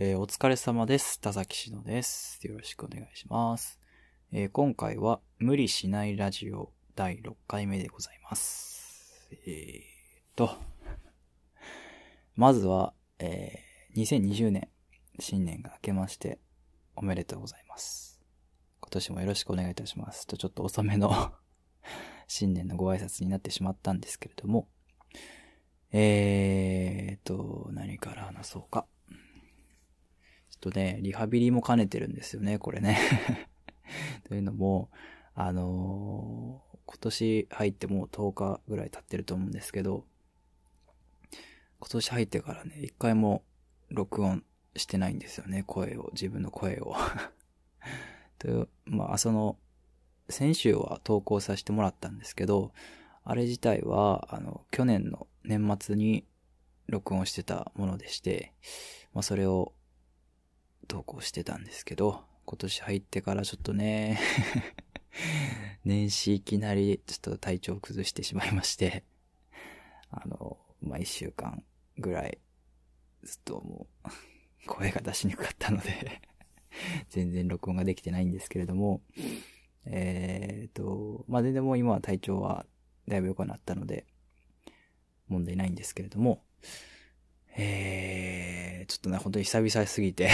えーお疲れ様です。田崎しのです。よろしくお願いします。えー今回は無理しないラジオ第6回目でございます。えーっと、まずは、えー2020年、新年が明けまして、おめでとうございます。今年もよろしくお願いいたします。と、ちょっと遅めの 新年のご挨拶になってしまったんですけれども、えーっと、何から話そうか。っとね、リハビリも兼ねてるんですよね、これね。というのも、あのー今年入ってもう10日ぐらい経ってると思うんですけど、今年入ってからね、一回も録音してないんですよね、声を、自分の声を。という、まあ、その、先週は投稿させてもらったんですけど、あれ自体は、あの、去年の年末に録音してたものでして、まあ、それを投稿してたんですけど、今年入ってからちょっとね、年始いきなりちょっと体調を崩してしまいまして、あの、まあ、一週間ぐらい、ずっともう、声が出しにくかったので、全然録音ができてないんですけれども、えーと、まあ、全然もう今は体調はだいぶ良くなったので、問題ないんですけれども、えー、ちょっとね、本当に久々すぎて、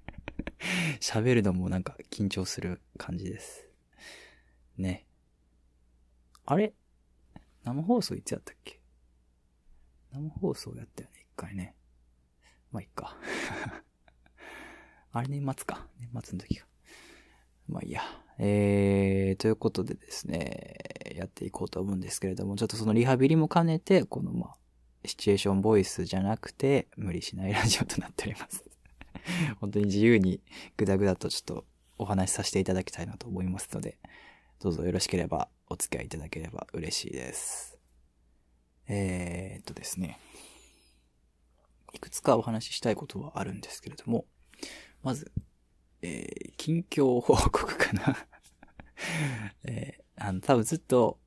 喋るのもなんか緊張する感じです。ね。あれ？生放送いつやったっけ？生放送やったよね、一回ね。まあ、いっか。あれ年末か。年末の時か。まあいいや。えー、ということでですね、やっていこうと思うんですけれども、ちょっとそのリハビリも兼ねて、このまあ、シチュエーションボイスじゃなくて、無理しないラジオとなっております。本当に自由にぐだぐだとちょっとお話しさせていただきたいなと思いますので、どうぞよろしければお付き合いいただければ嬉しいです。えー、っとですね。いくつかお話ししたいことはあるんですけれども、まず、えー、近況報告かな。えー、あの、多分ずっと、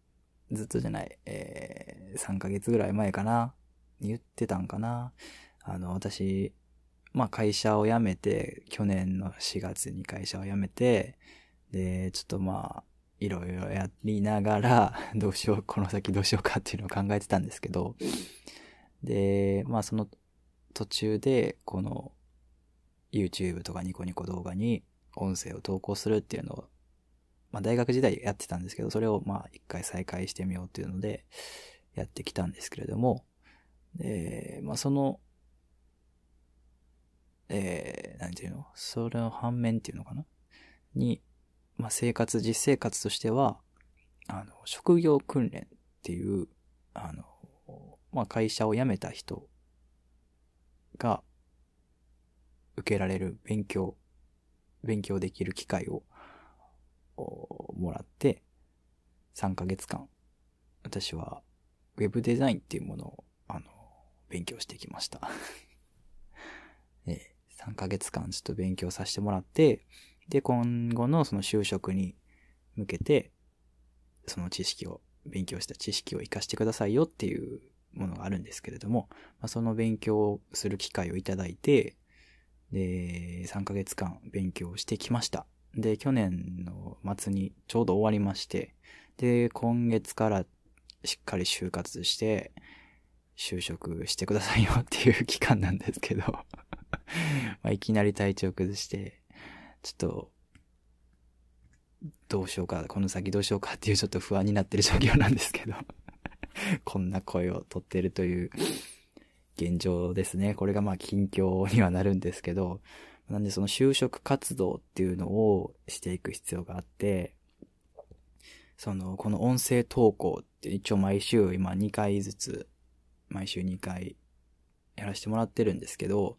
ずっとじゃない、えー、3ヶ月ぐらい前かな、言ってたんかな。あの、私、まあ会社を辞めて、去年の4月に会社を辞めて、で、ちょっとまあ、いろいろやりながら、どうしよう、この先どうしようかっていうのを考えてたんですけど、で、まあその途中で、この、YouTube とかニコニコ動画に音声を投稿するっていうのを、まあ大学時代やってたんですけど、それをまあ一回再開してみようっていうので、やってきたんですけれども、で、まあその、えー、なんていうの？それの反面っていうのかな？に、まあ生活、実生活としては、あの、職業訓練っていう、あの、まあ会社を辞めた人が受けられる勉強、勉強できる機会をもらって、3ヶ月間、私はウェブデザインっていうものを、勉強してきました。え3ヶ月間ちょっと勉強させてもらって、で、今後のその就職に向けて、その知識を、勉強した知識を活かしてくださいよっていうものがあるんですけれども、まあ、その勉強をする機会をいただいて、で、3ヶ月間勉強してきました。で、去年の末にちょうど終わりまして、で、今月からしっかり就活して、就職してくださいよっていう期間なんですけど、まあいきなり体調崩して、ちょっと、どうしようか、この先どうしようかっていうちょっと不安になってる状況なんですけど、こんな声をとってるという現状ですね。これがまあ近況にはなるんですけど、なんでその就職活動っていうのをしていく必要があって、その、この音声投稿って一応毎週今2回ずつ、毎週2回やらせてもらってるんですけど、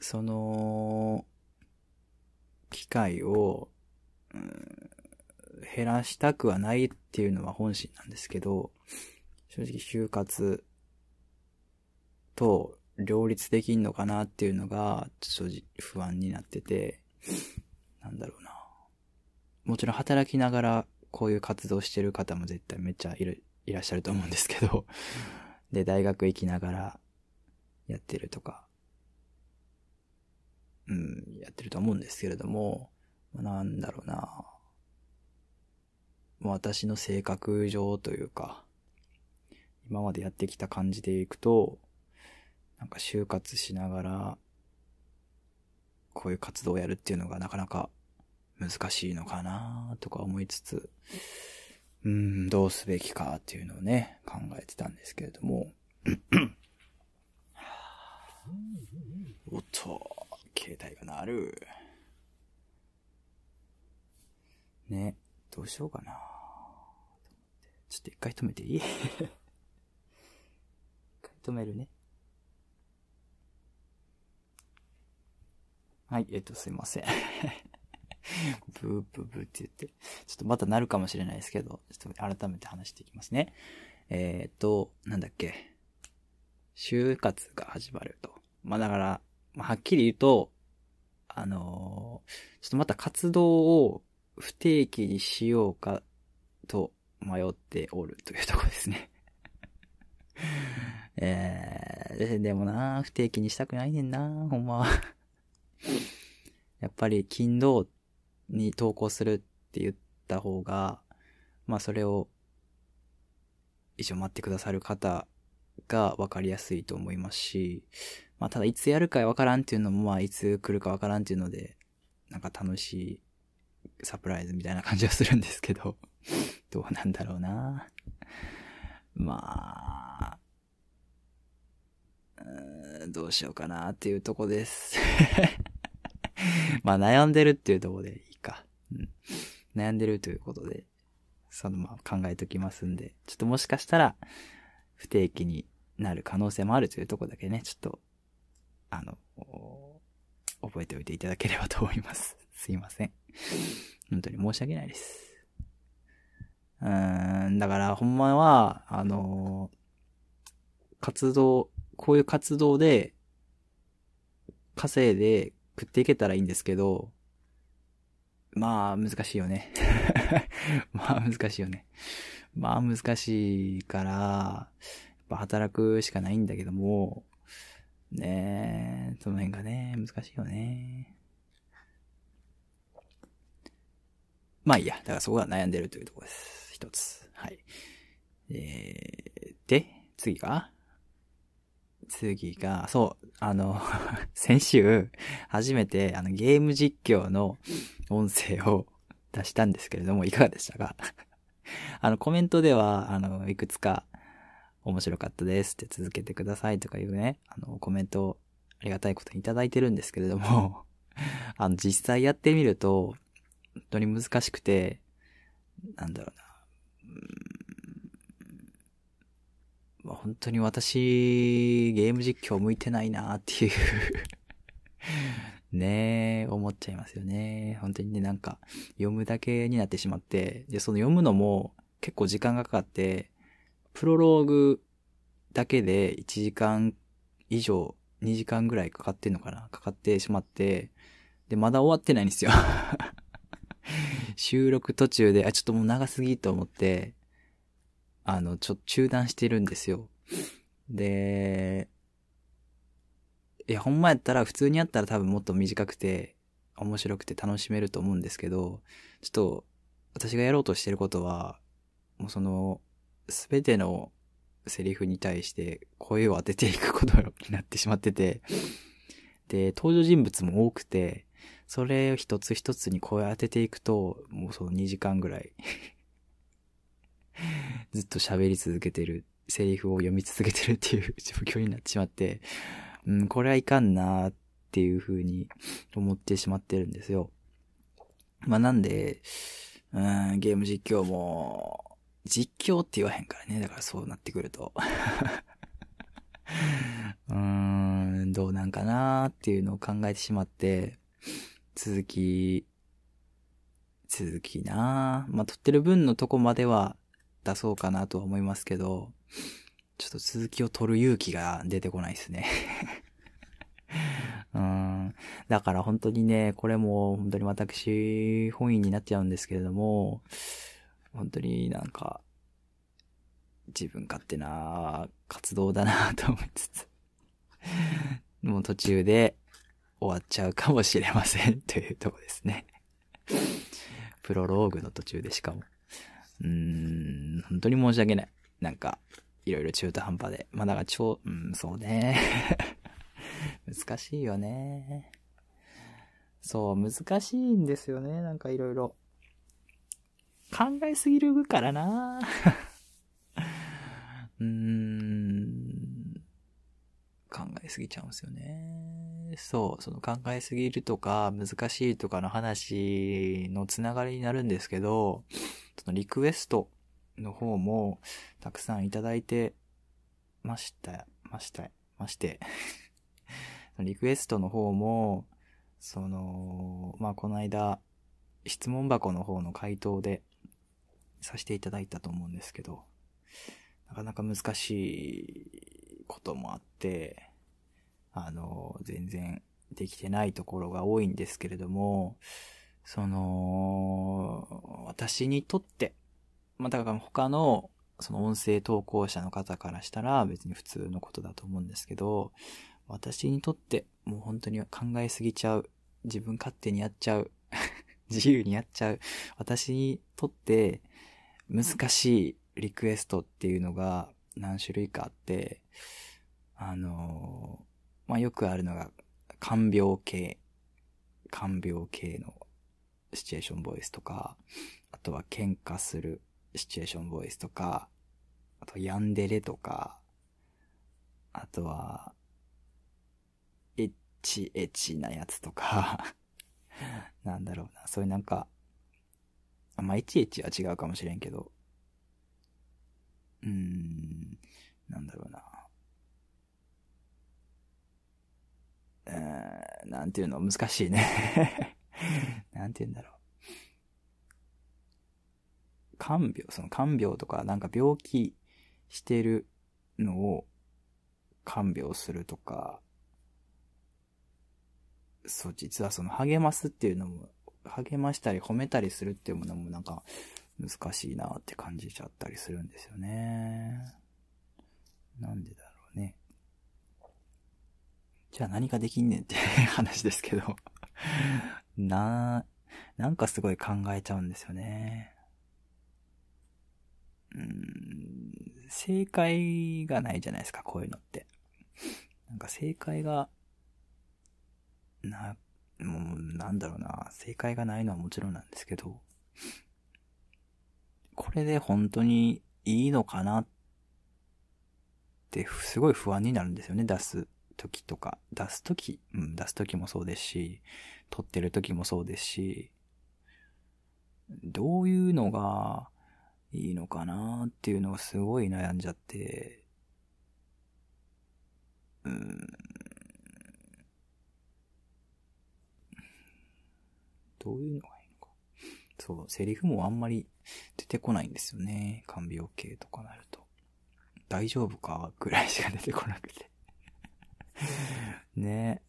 その、機会を、うん減らしたくはないっていうのは本心なんですけど、正直就活と両立できんのかなっていうのが、正直不安になってて、なんだろうな。もちろん働きながらこういう活動してる方も絶対めっちゃいる、いらっしゃると思うんですけど、で、大学行きながらやってるとか、うん、やってると思うんですけれども、なんだろうな。私の性格上というか、今までやってきた感じでいくと、なんか就活しながら、こういう活動をやるっていうのがなかなか難しいのかなとか思いつつ、うん、どうすべきかっていうのをね、考えてたんですけれども。おっと、携帯が鳴る。ね、どうしようかな。ちょっと一回止めていい？一回止めるね。はい、えっと、すいません。ブーブーブーって言って、ちょっとまたなるかもしれないですけど、ちょっと改めて話していきますね。えー、っと、なんだっけ。就活が始まると。まあだから、まあ、はっきり言うと、あのー、ちょっとまた活動を不定期にしようかと迷っておるというところですね。えー、でもな、不定期にしたくないねんな、ほんまは。やっぱり、勤労に投稿するって言った方が、まあそれを一応待ってくださる方が分かりやすいと思いますし、まあただいつやるかわからんっていうのもまあいつ来るかわからんっていうので、なんか楽しいサプライズみたいな感じはするんですけど、どうなんだろうな。まあ、どうしようかなっていうとこです まあ悩んでるっていうとこで。悩んでるということで、そのまま考えときますんで、ちょっともしかしたら不定期になる可能性もあるというとこだけね、ちょっと、あの、覚えておいていただければと思います。すいません。本当に申し訳ないです。うーん、だからほんまは、あの活動、こういう活動で、稼いで食っていけたらいいんですけど、まあ、難しいよね。まあ、難しいよね。まあ、難しいから、やっぱ働くしかないんだけども、ねえ、その辺がね、難しいよね。まあいいや。だからそこが悩んでるというところです。一つ。はい。えー、で、次が？次が、そう、あの 先週、初めて、あの、ゲーム実況の音声を出したんですけれども、いかがでしたか？あの、コメントでは、あの、いくつか、面白かったですって続けてくださいとかいうね、あの、コメントをありがたいことにいただいてるんですけれども あの、実際やってみると、本当に難しくて、なんだろうな。ま、本当に私、ゲーム実況向いてないなっていう。ねえ、思っちゃいますよね。本当にね、なんか、読むだけになってしまって、で、その読むのも結構時間がかかって、プロローグだけで1時間以上、2時間ぐらいかかってんのかな？かかってしまって、で、まだ終わってないんですよ。収録途中で、あ、ちょっともう長すぎと思って、あの、ちょ、中断してるんですよ。で、いや、ほんまやったら、普通にやったら多分もっと短くて、面白くて楽しめると思うんですけど、ちょっと、私がやろうとしてることは、もうその、すべてのセリフに対して声を当てていくことになってしまってて、で、登場人物も多くて、それを一つ一つに声を当てていくと、もうその2時間ぐらい ずっと喋り続けてる、セリフを読み続けてるっていう状況になってしまって、うん、これはいかんなーっていう風に思ってしまってるんですよ。まあなんで、うん、ゲーム実況も、実況って言わへんからね。だからそうなってくると。うーん、どうなんかなーっていうのを考えてしまって、続き、続きなーまあ、撮ってる分のとこまでは出そうかなとは思いますけど、ちょっと続きを取る勇気が出てこないですね うん。だから本当にね、これも本当に私本意になっちゃうんですけれども、本当になんか、自分勝手な活動だなと思いつつもう途中で終わっちゃうかもしれません というとこですね。プロローグの途中でしかも。うーん、本当に申し訳ない。なんか、いろいろ中途半端で。まあだから超、うん、そうね。難しいよね。そう、難しいんですよね。なんかいろいろ。考えすぎるからな うーん。考えすぎちゃうんですよね。そう、その考えすぎるとか難しいとかの話のつながりになるんですけど、そのリクエストの方もたくさんいただいてました、ました、まして。リクエストの方も、その、まあ、この間、質問箱の方の回答でさせていただいたと思うんですけど、なかなか難しいこともあって、あの、全然できてないところが多いんですけれども、その、私にとって、まあ、だから他の、その音声投稿者の方からしたら別に普通のことだと思うんですけど、私にとってもう本当に考えすぎちゃう。自分勝手にやっちゃう。自由にやっちゃう。私にとって難しいリクエストっていうのが何種類かあって、あのまあ、よくあるのが、看病系、看病系のシチュエーションボイスとか、あとは喧嘩するシチュエーションボイスとか、あとヤンデレとか、あとは、エッチエッチなやつとか なんだろうな、そういうなんか、まあ、エッチエッチは違うかもしれんけど、うーん、なんだろうな。えーん、なんていうの？難しいね なんて言うんだろう。看病、その看病とか、なんか病気してるのを看病するとか、そう、実はその励ますっていうのも、励ましたり褒めたりするっていうものもなんか難しいなって感じちゃったりするんですよね。なんでだろうね。じゃあ何ができんねんって話ですけどな、なんかすごい考えちゃうんですよね。うん、正解がないじゃないですか、こういうのって。なんか正解が、な、もう、なんだろうな、正解がないのはもちろんなんですけど、これで本当にいいのかなって、すごい不安になるんですよね、出す時とか。出す時、うん、出す時もそうですし、撮ってる時もそうですし、どういうのがいいのかなっていうのがすごい悩んじゃって、うん。どういうのがいいのか。そう、セリフもあんまり出てこないんですよね。看病系とかなると。大丈夫かぐらいしか出てこなくてね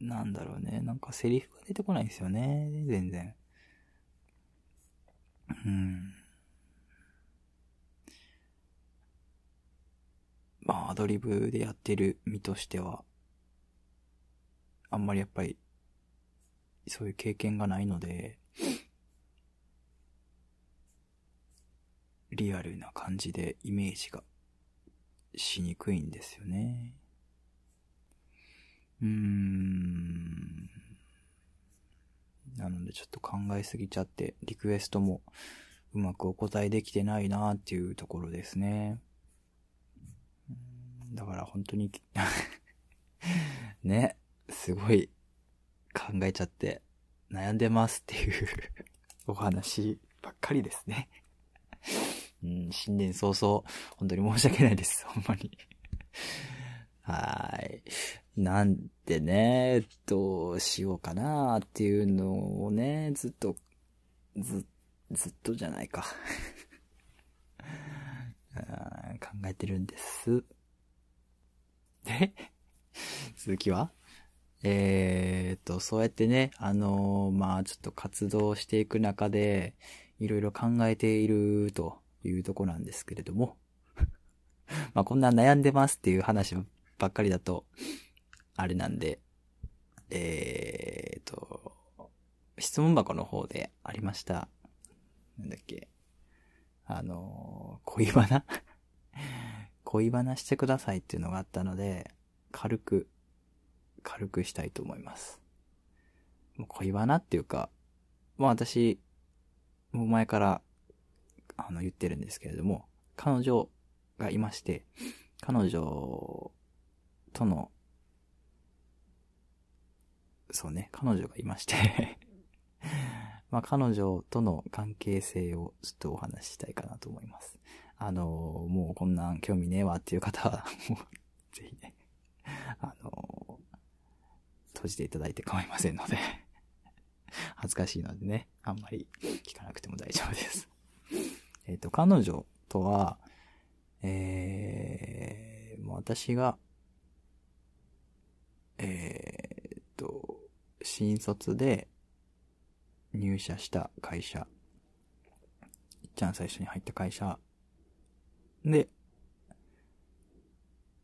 なんだろうね。なんかセリフが出てこないんですよね。全然。うん。まあ、アドリブでやってる身としては、あんまりやっぱり、そういう経験がないので、リアルな感じでイメージがしにくいんですよね。うーん。なのでちょっと考えすぎちゃって、リクエストもうまくお答えできてないなっていうところですね。だから本当に ね、すごい考えちゃって悩んでますっていうお話ばっかりですねうん、新年早々、本当に申し訳ないです。ほんまにはい。なんでね、どうしようかなっていうのをね、ずっと、ず、ずっとじゃないか 考えてるんです。で、続きは？えー、っと、そうやってね、あのー、まあちょっと活動していく中で、いろいろ考えているというとこなんですけれども まあこんな悩んでますっていう話ばっかりだと、あれなんで、えーと、質問箱の方でありました。なんだっけ。あの、恋バナ？恋バナしてくださいっていうのがあったので、軽く、軽くしたいと思います。恋バナっていうか、まあ私、もう前から、あの、言ってるんですけれども、彼女がいまして、彼女との、そうね、彼女がいまして、まあ彼女との関係性をちょっとお話ししたいかなと思います。あの、もうこんなん興味ねえわっていう方は、もう、ぜひね、あの、閉じていただいて構いませんので、恥ずかしいのでね、あんまり聞かなくても大丈夫です。えっ、と、彼女とは、えー、もう私が、えーっと、新卒で入社した会社、いっちゃん最初に入った会社で、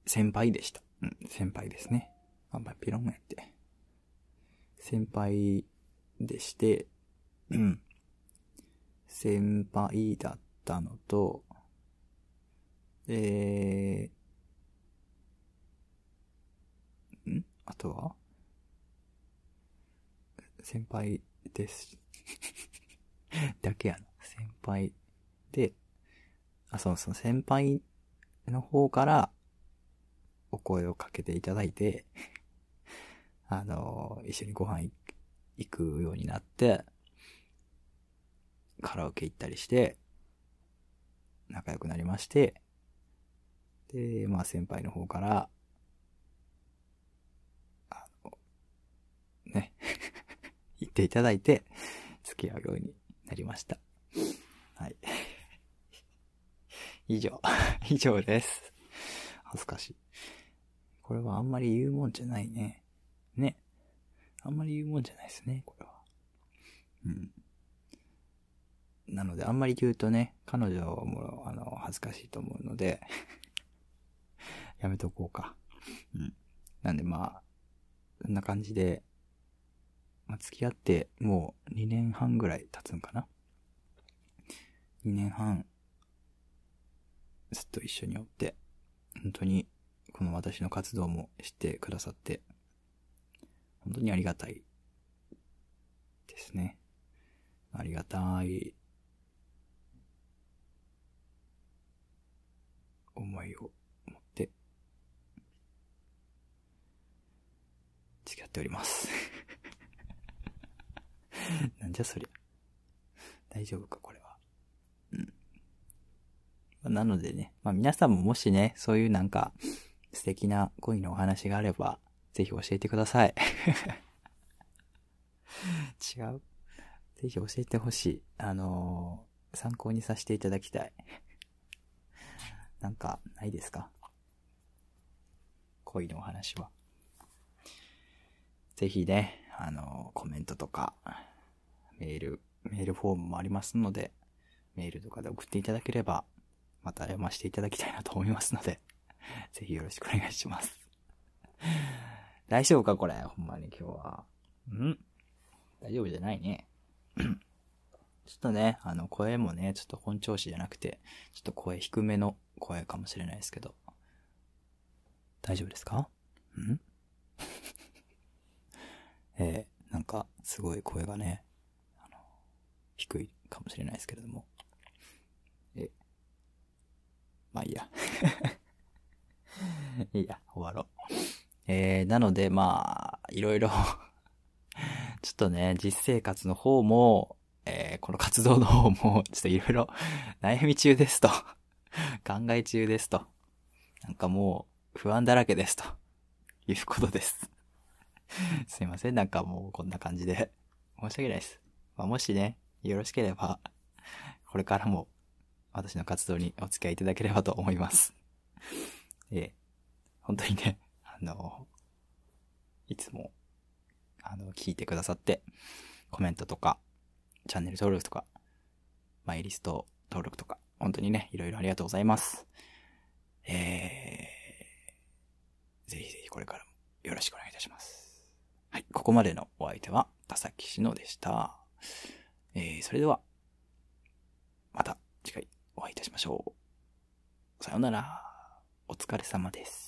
先輩でした。うん、先輩ですね。あんまりピロンやって。先輩でして、うん。先輩だったのと、えー、んあとは？先輩です。だけやな。先輩で、あ、そうそう、先輩の方からお声をかけていただいて、あの、一緒にご飯行くようになって、カラオケ行ったりして、仲良くなりまして、で、まあ先輩の方から、あの、ね、言っていただいて、付き合うようになりました。はい。以上、以上です。恥ずかしい。これはあんまり言うもんじゃないね。ね。あんまり言うもんじゃないですね、これは。うん。なので、あんまり言うとね、彼女はもう、あの、恥ずかしいと思うので、やめとこうか。うん。なんでまあ、そんな感じで、まあ、付き合ってもう2年半ぐらい経つんかな ?2 年半、ずっと一緒におって、本当に、この私の活動も知ってくださって、本当にありがたいですね。ありがたい思いを持って付き合っております。なんじゃそりゃ。大丈夫か、これは。うん。なのでね、まあ皆さんももしね、そういうなんか素敵な恋のお話があれば、ぜひ教えてください。違う。ぜひ教えてほしい。あのー参考にさせていただきたい。なんか、ないですか？恋のお話は。ぜひね、あのコメントとか、メール、メールフォームもありますので、メールとかで送っていただければ、また読ませていただきたいなと思いますので、ぜひよろしくお願いします。大丈夫かこれ、ほんまに今日は。ん大丈夫じゃないね。ちょっとね、あの、声もね、ちょっと本調子じゃなくて、ちょっと声低めの声かもしれないですけど。大丈夫ですか？ん？えー、なんか、すごい声がね、あの、低いかもしれないですけれども。え、まあいいや。いいや、終わろう。えー、なので、まあ、いろいろ ちょっとね、実生活の方も、えーこの活動の方も、ちょっといろいろ悩み中ですと。考え中ですと。なんかもう、不安だらけですと。いうことです。すいません、なんかもうこんな感じで。申し訳ないです。まあ、もしね、よろしければ、これからも、私の活動にお付き合いいただければと思います。えー本当にね、あの、いつも、あの、聞いてくださって、コメントとか、チャンネル登録とか、マイリスト登録とか、本当にね、いろいろありがとうございます。えー、ぜひぜひこれからもよろしくお願いいたします。はい、ここまでのお相手は、田崎しのでした。えー、それでは、また次回お会いいたしましょう。さようなら。お疲れ様です。